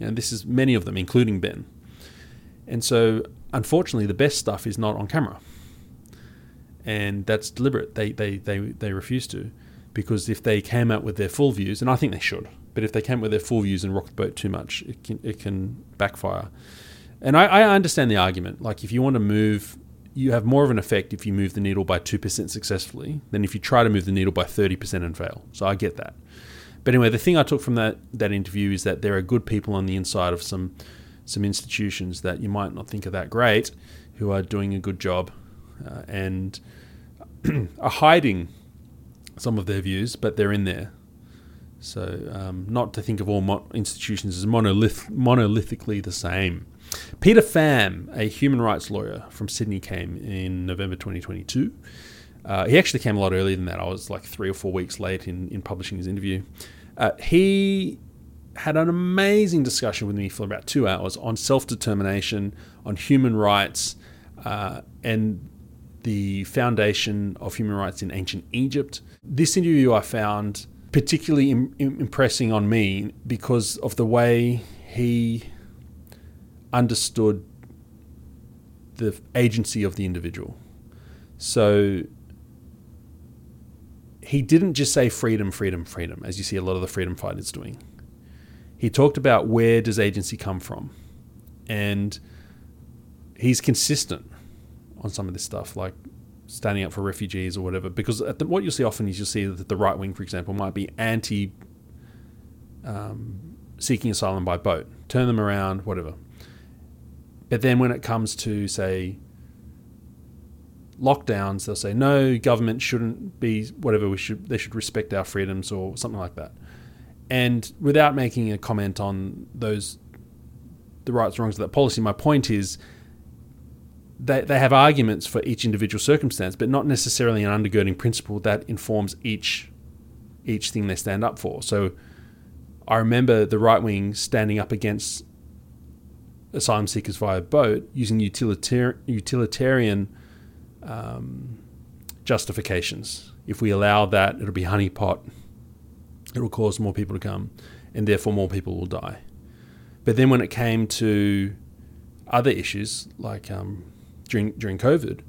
S1: And this is many of them, including Ben. And so, unfortunately, the best stuff is not on camera. And that's deliberate. They, they, they, they refuse to. Because if they came out with their full views, and I think they should, but if they came out with their full views and rocked the boat too much, it can, it can backfire. And I, I understand the argument. Like, if you want to move, you have more of an effect if you move the needle by 2% successfully than if you try to move the needle by 30% and fail. So I get that. But anyway, the thing I took from that that interview is that there are good people on the inside of some some institutions that you might not think are that great, who are doing a good job uh, and [CLEARS THROAT] are hiding some of their views, but they're in there. So, um, not to think of all mo- institutions as monolith- monolithically the same. Peter Fam, a human rights lawyer from Sydney, came in November 2022. Uh, he actually came a lot earlier than that. I was like three or four weeks late in, in publishing his interview. Uh, he had an amazing discussion with me for about two hours on self determination, on human rights, uh, and the foundation of human rights in ancient Egypt. This interview I found particularly Im- impressing on me because of the way he understood the agency of the individual. So he didn't just say freedom, freedom, freedom, as you see a lot of the freedom fighters doing. He talked about where does agency come from, and he's consistent on some of this stuff, like standing up for refugees or whatever. Because the, what you'll see often is you'll see that the right wing, for example, might be anti um, seeking asylum by boat, turn them around, whatever. But then when it comes to, say, lockdowns, they'll say, no, government shouldn't be whatever, we should, they should respect our freedoms or something like that. And without making a comment on those, the rights and wrongs of that policy, my point is they, they have arguments for each individual circumstance, but not necessarily an undergirding principle that informs each each thing they stand up for. So I remember the right wing standing up against asylum seekers via boat using utilitarian, utilitarian um, justifications. If we allow that, it'll be honeypot. It will cause more people to come, and therefore more people will die. But then when it came to other issues like um, during during COVID,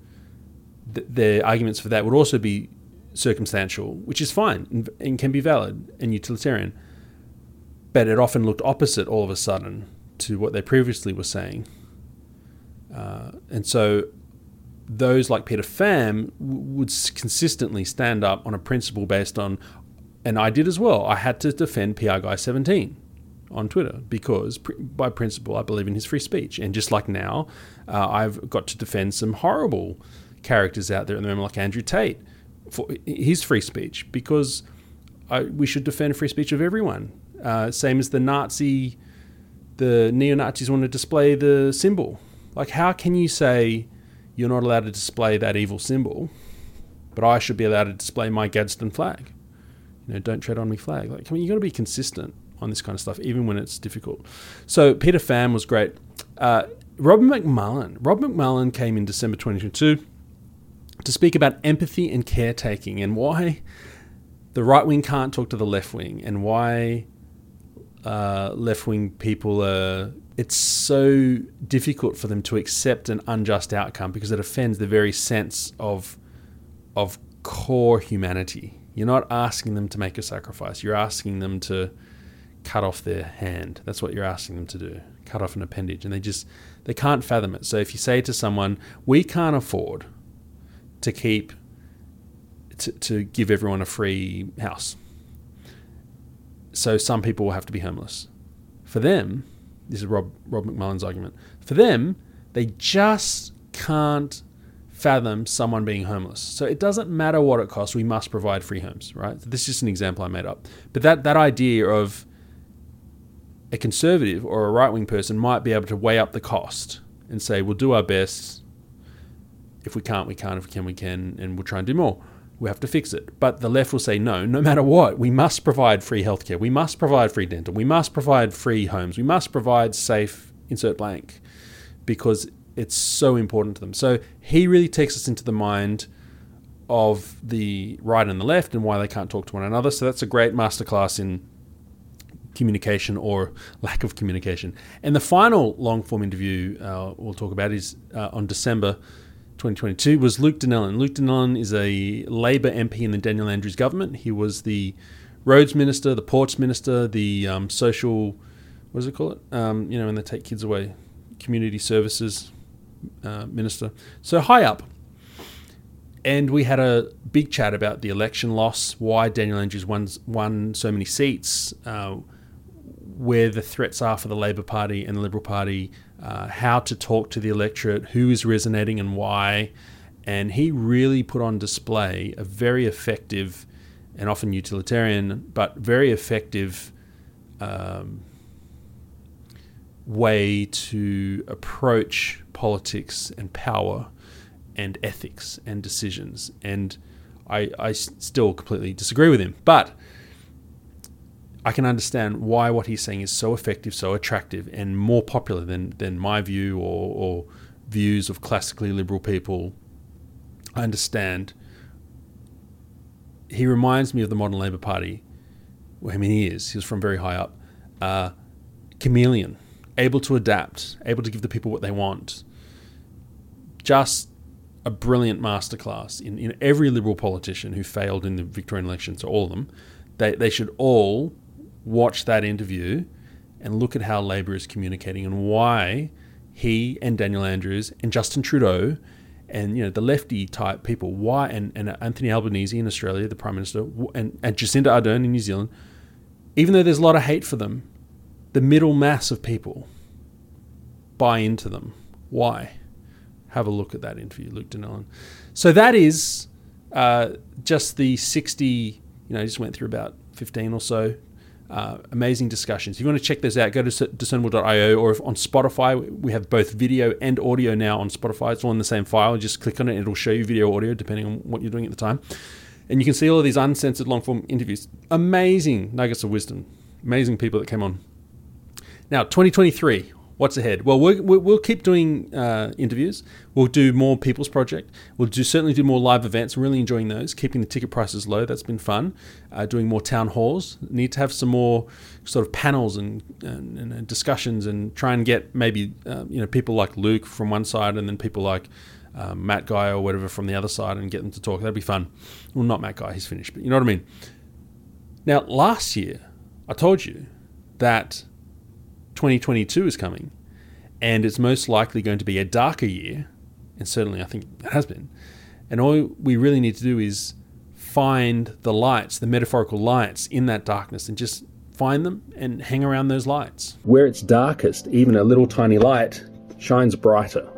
S1: th- the arguments for that would also be circumstantial, which is fine and, and can be valid and utilitarian. But it often looked opposite all of a sudden to what they previously were saying. Uh, and so those like Peter Fam would consistently stand up on a principle based on, and I did as well. I had to defend PR Guy 17 on Twitter because, by principle, I believe in his free speech. And just like now, uh, I've got to defend some horrible characters out there at the moment, like Andrew Tate, for his free speech, because I, we should defend free speech of everyone. Uh, same as the Nazi, the neo Nazis want to display the symbol. Like, how can you say you're not allowed to display that evil symbol, but I should be allowed to display my Gadsden flag? You know, don't tread on me flag. Like, I mean, you got to be consistent on this kind of stuff, even when it's difficult. So Peter Fam was great. Uh, Robert McMullen. Rob McMullen came in December 2022 to speak about empathy and caretaking and why the right wing can't talk to the left wing and why uh, left wing people are. It's so difficult for them to accept an unjust outcome because it offends the very sense of of core humanity. You're not asking them to make a sacrifice. You're asking them to cut off their hand. That's what you're asking them to do. Cut off an appendage, and they just they can't fathom it. So if you say to someone, "We can't afford to keep to, to give everyone a free house," so some people will have to be homeless. For them, this is Rob Rob McMullen's argument. For them, they just can't fathom someone being homeless. So it doesn't matter what it costs, we must provide free homes, right? This is just an example I made up. But that, that idea of a conservative or a right wing person might be able to weigh up the cost and say, we'll do our best. If we can't, we can't. If we can, we can. And we'll try and do more. We have to fix it. But the left will say, no, no matter what, we must provide free healthcare. We must provide free dental. We must provide free homes. We must provide safe, insert blank, because it's so important to them. So he really takes us into the mind of the right and the left and why they can't talk to one another. So that's a great masterclass in communication or lack of communication. And the final long form interview uh, we'll talk about is uh, on December 2022 was Luke Donnellan. Luke Donnellan is a Labor MP in the Daniel Andrews government. He was the roads minister, the ports minister, the um, social, what does it call it? Um, you know, when they take kids away, community services uh, minister. So high up. And we had a big chat about the election loss, why Daniel Andrews won, won so many seats, uh, where the threats are for the Labor Party and the Liberal Party, uh, how to talk to the electorate, who is resonating and why. And he really put on display a very effective and often utilitarian, but very effective um, way to approach politics and power and ethics and decisions. And I, I still completely disagree with him. But I can understand why what he's saying is so effective, so attractive, and more popular than, than my view or, or views of classically liberal people. I understand. He reminds me of the modern Labour Party. Well, I mean, he is. He was from very high up. Uh, chameleon, able to adapt, able to give the people what they want. Just a brilliant masterclass in, in every liberal politician who failed in the Victorian election, so all of them. They, they should all watch that interview and look at how Labor is communicating and why he and Daniel Andrews and Justin Trudeau and you know the lefty type people why and, and Anthony Albanese in Australia the prime minister and, and Jacinda Ardern in New Zealand even though there's a lot of hate for them the middle mass of people buy into them. Why? Have a look at that interview Luke Donnellan so that is uh, just the 60 you know I just went through about 15 or so uh, amazing discussions. If you want to check those out, go to discernible.io or if on Spotify, we have both video and audio now on Spotify. It's all in the same file. Just click on it, it'll show you video audio depending on what you're doing at the time. And you can see all of these uncensored long form interviews. Amazing nuggets of wisdom. Amazing people that came on. Now, 2023, what's ahead? Well, we will keep doing uh, interviews. We'll do more People's Project. We'll do certainly do more live events. I'm really enjoying those. Keeping the ticket prices low. That's been fun. Uh, doing more town halls. Need to have some more sort of panels and, and, and discussions and try and get maybe uh, you know people like Luke from one side and then people like. Uh, Matt Guy or whatever from the other side and get them to talk. That'd be fun. Well, not Matt Guy, he's finished, but you know what I mean. Now, last year, I told you that 2022 is coming, and it's most likely going to be a darker year, and certainly I think it has been. And all we really need to do is find the lights, the metaphorical lights in that darkness, and just find them and hang around those lights. Where it's darkest, even a little tiny light shines brighter.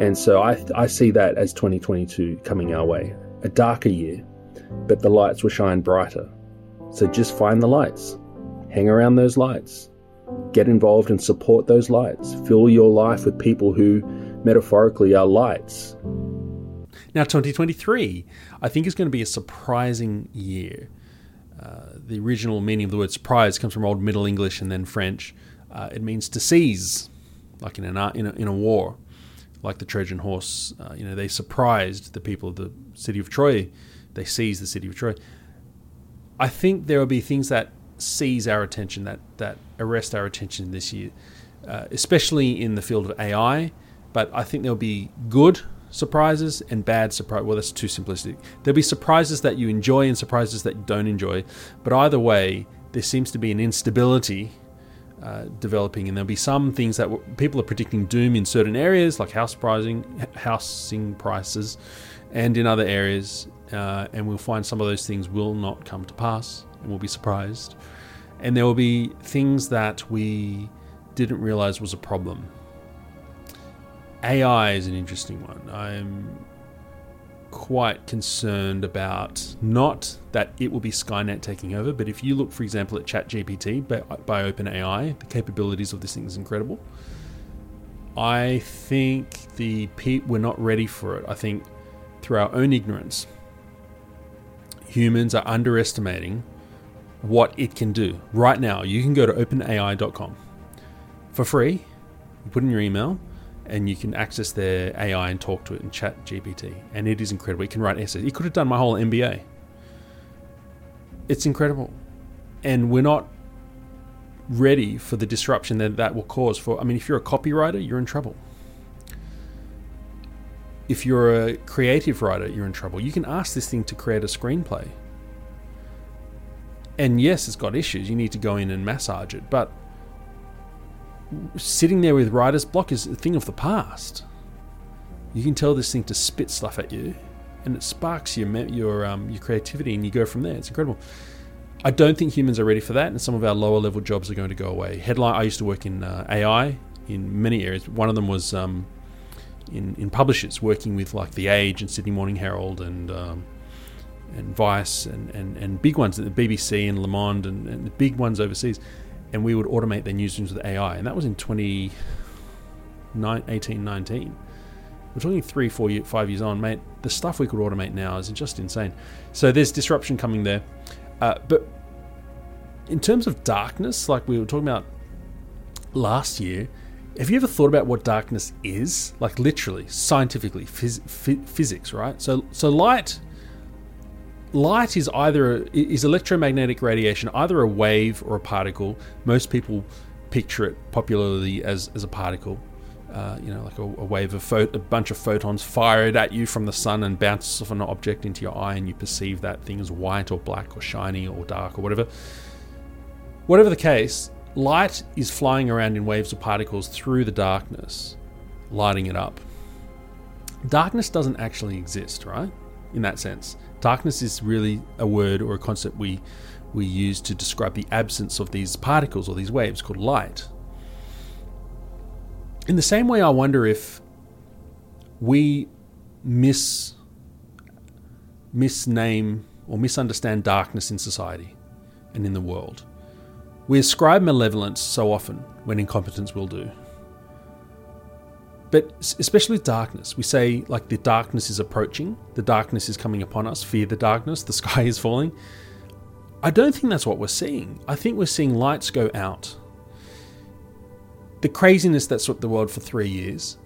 S1: And so I, I see that as 2022 coming our way. A darker year, but the lights will shine brighter. So just find the lights, hang around those lights, Get involved and support those lights. Fill your life with people who metaphorically are lights. Now, 2023, I think is going to be a surprising year. Uh, the original meaning of the word surprise comes from Old Middle English and then French. Uh, it means to seize, like in, an, in, a, in a war, like the Trojan horse. Uh, you know, they surprised the people of the city of Troy. They seized the city of Troy. I think there will be things that seize our attention, that that arrest our attention this year, uh, especially in the field of AI. But I think there'll be good surprises and bad surprise. Well, that's too simplistic. There'll be surprises that you enjoy and surprises that you don't enjoy. But either way, there seems to be an instability uh, developing, and there'll be some things that w- people are predicting doom in certain areas, like house pricing, housing prices, and in other areas. Uh, and we'll find some of those things will not come to pass and we'll be surprised. And there will be things that we didn't realize was a problem. AI is an interesting one. I'm quite concerned about not that it will be Skynet taking over, but if you look, for example, at ChatGPT by, by OpenAI, the capabilities of this thing is incredible. I think the we're not ready for it. I think through our own ignorance, humans are underestimating what it can do. Right now, you can go to openai.com for free. Put in your email and you can access their AI and talk to it and chat GPT. And it is incredible. It can write essays. It could have done my whole MBA. It's incredible. And we're not ready for the disruption that that will cause for I mean if you're a copywriter, you're in trouble. If you're a creative writer, you're in trouble. You can ask this thing to create a screenplay and yes, it's got issues. You need to go in and massage it, but sitting there with writer's block is a thing of the past. You can tell this thing to spit stuff at you, and it sparks your your um, your creativity, and you go from there. It's incredible. I don't think humans are ready for that, and some of our lower level jobs are going to go away. Headline. I used to work in uh, AI in many areas. One of them was um, in in publishers, working with like The Age and Sydney Morning Herald and um, and Vice and, and, and big ones, the BBC and Le Monde and, and the big ones overseas, and we would automate their newsrooms with AI. And that was in 2018, 19. We're talking three, four, year, five years on, mate. The stuff we could automate now is just insane. So there's disruption coming there. Uh, but in terms of darkness, like we were talking about last year, have you ever thought about what darkness is? Like literally, scientifically, phys- physics, right? So, so light, light is either is electromagnetic radiation, either a wave or a particle. Most people picture it popularly as as a particle. Uh, you know, like a, a wave of a bunch of photons fired at you from the sun and bounces off an object into your eye, and you perceive that thing as white or black or shiny or dark or whatever. Whatever the case, Light is flying around in waves of particles through the darkness, lighting it up. Darkness doesn't actually exist, right? In that sense, darkness is really a word or a concept we we use to describe the absence of these particles or these waves called light. In the same way, I wonder if we mis misname or misunderstand darkness in society and in the world. We ascribe malevolence so often when incompetence will do. But especially darkness, we say like the darkness is approaching, the darkness is coming upon us, fear the darkness, the [LAUGHS] sky is falling. I don't think that's what we're seeing. I think we're seeing lights go out. The craziness that swept the world for three years,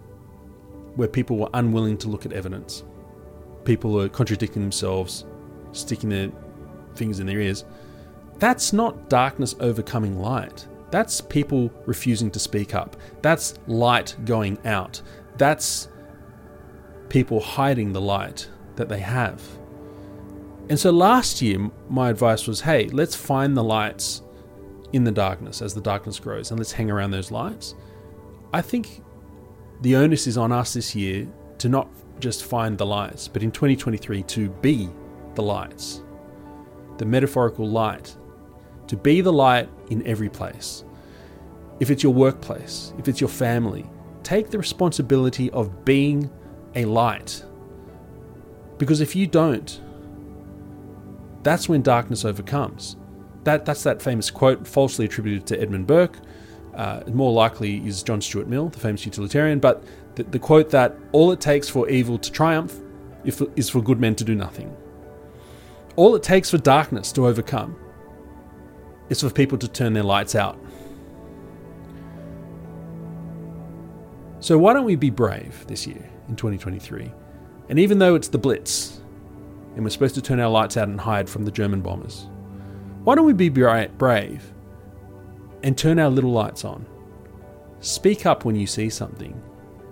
S1: where people were unwilling to look at evidence, people were contradicting themselves, sticking their fingers in their ears that's not darkness overcoming light. That's people refusing to speak up. That's light going out. That's people hiding the light that they have. And so last year, my advice was hey, let's find the lights in the darkness as the darkness grows and let's hang around those lights. I think the onus is on us this year to not just find the lights, but in 2023 to be the lights, the metaphorical light to be the light in every place. If it's your workplace, if it's your family, take the responsibility of being a light. Because if you don't, that's when darkness overcomes. That, that's that famous quote, falsely attributed to Edmund Burke. Uh, more likely is John Stuart Mill, the famous utilitarian, but the, the quote that all it takes for evil to triumph is for good men to do nothing. All it takes for darkness to overcome is for people to turn their lights out. So, why don't we be brave this year in 2023? And even though it's the Blitz, and we're supposed to turn our lights out and hide from the German bombers, why don't we be brave and turn our little lights on? Speak up when you see something.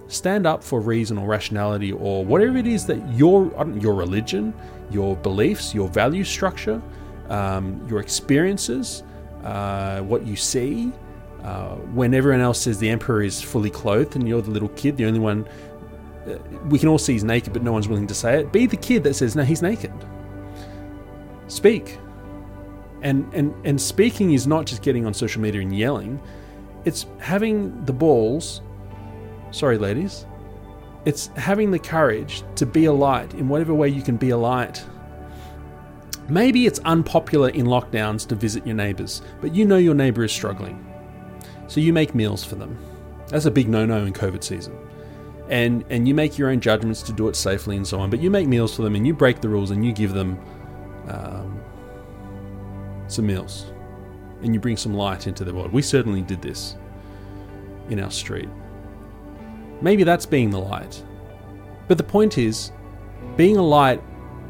S1: Stand up for reason or rationality or whatever it is that your your religion, your beliefs, your value structure, um, your experiences, uh, what you see. Uh, when everyone else says the emperor is fully clothed and you're the little kid, the only one uh, we can all see he's naked, but no one's willing to say it. Be the kid that says, "No, he's naked." Speak, and and and speaking is not just getting on social media and yelling; it's having the balls. Sorry, ladies. It's having the courage to be a light in whatever way you can be a light Maybe it's unpopular in lockdowns to visit your neighbours, but you know your neighbour is struggling. So you make meals for them. That's a big no no in COVID season. And, and you make your own judgments to do it safely and so on, but you make meals for them and you break the rules and you give them um, some meals and you bring some light into the world. We certainly did this in our street. Maybe that's being the light. But the point is, being a light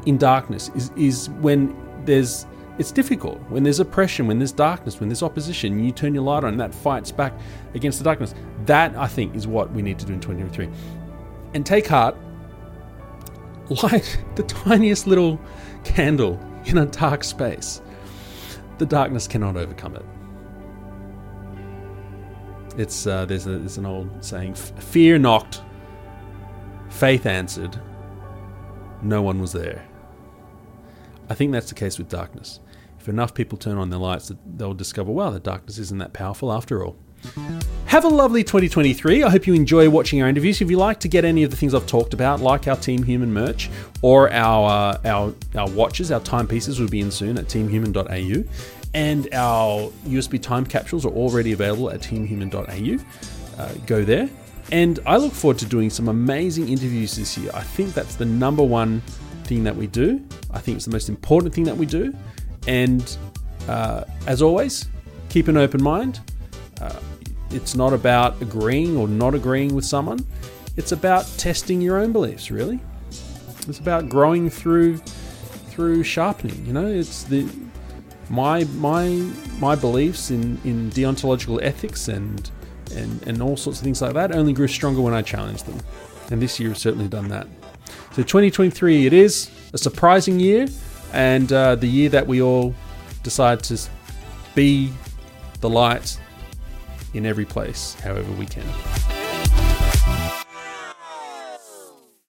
S1: in darkness is, is when there's it's difficult when there's oppression, when there's darkness, when there's opposition, you turn your light on and that fights back against the darkness. That I think is what we need to do in 2023. And take heart, light [LAUGHS] the tiniest little candle in a dark space. The darkness cannot overcome it. It's uh, there's, a, there's an old saying: "Fear knocked, faith answered, no one was there." I think that's the case with darkness. If enough people turn on their lights, they'll discover, wow, the darkness isn't that powerful after all. Have a lovely 2023. I hope you enjoy watching our interviews. If you like to get any of the things I've talked about, like our Team Human merch or our uh, our our watches, our timepieces will be in soon at teamhuman.au, and our USB time capsules are already available at teamhuman.au. Uh, go there. And I look forward to doing some amazing interviews this year. I think that's the number one thing that we do. I think it's the most important thing that we do. And uh, as always, keep an open mind. Uh, it's not about agreeing or not agreeing with someone. It's about testing your own beliefs, really. It's about growing through through sharpening. You know, it's the my my my beliefs in, in deontological ethics and, and and all sorts of things like that only grew stronger when I challenged them. And this year has certainly done that. So 2023, it is a surprising year, and uh, the year that we all decide to be the light in every place, however we can.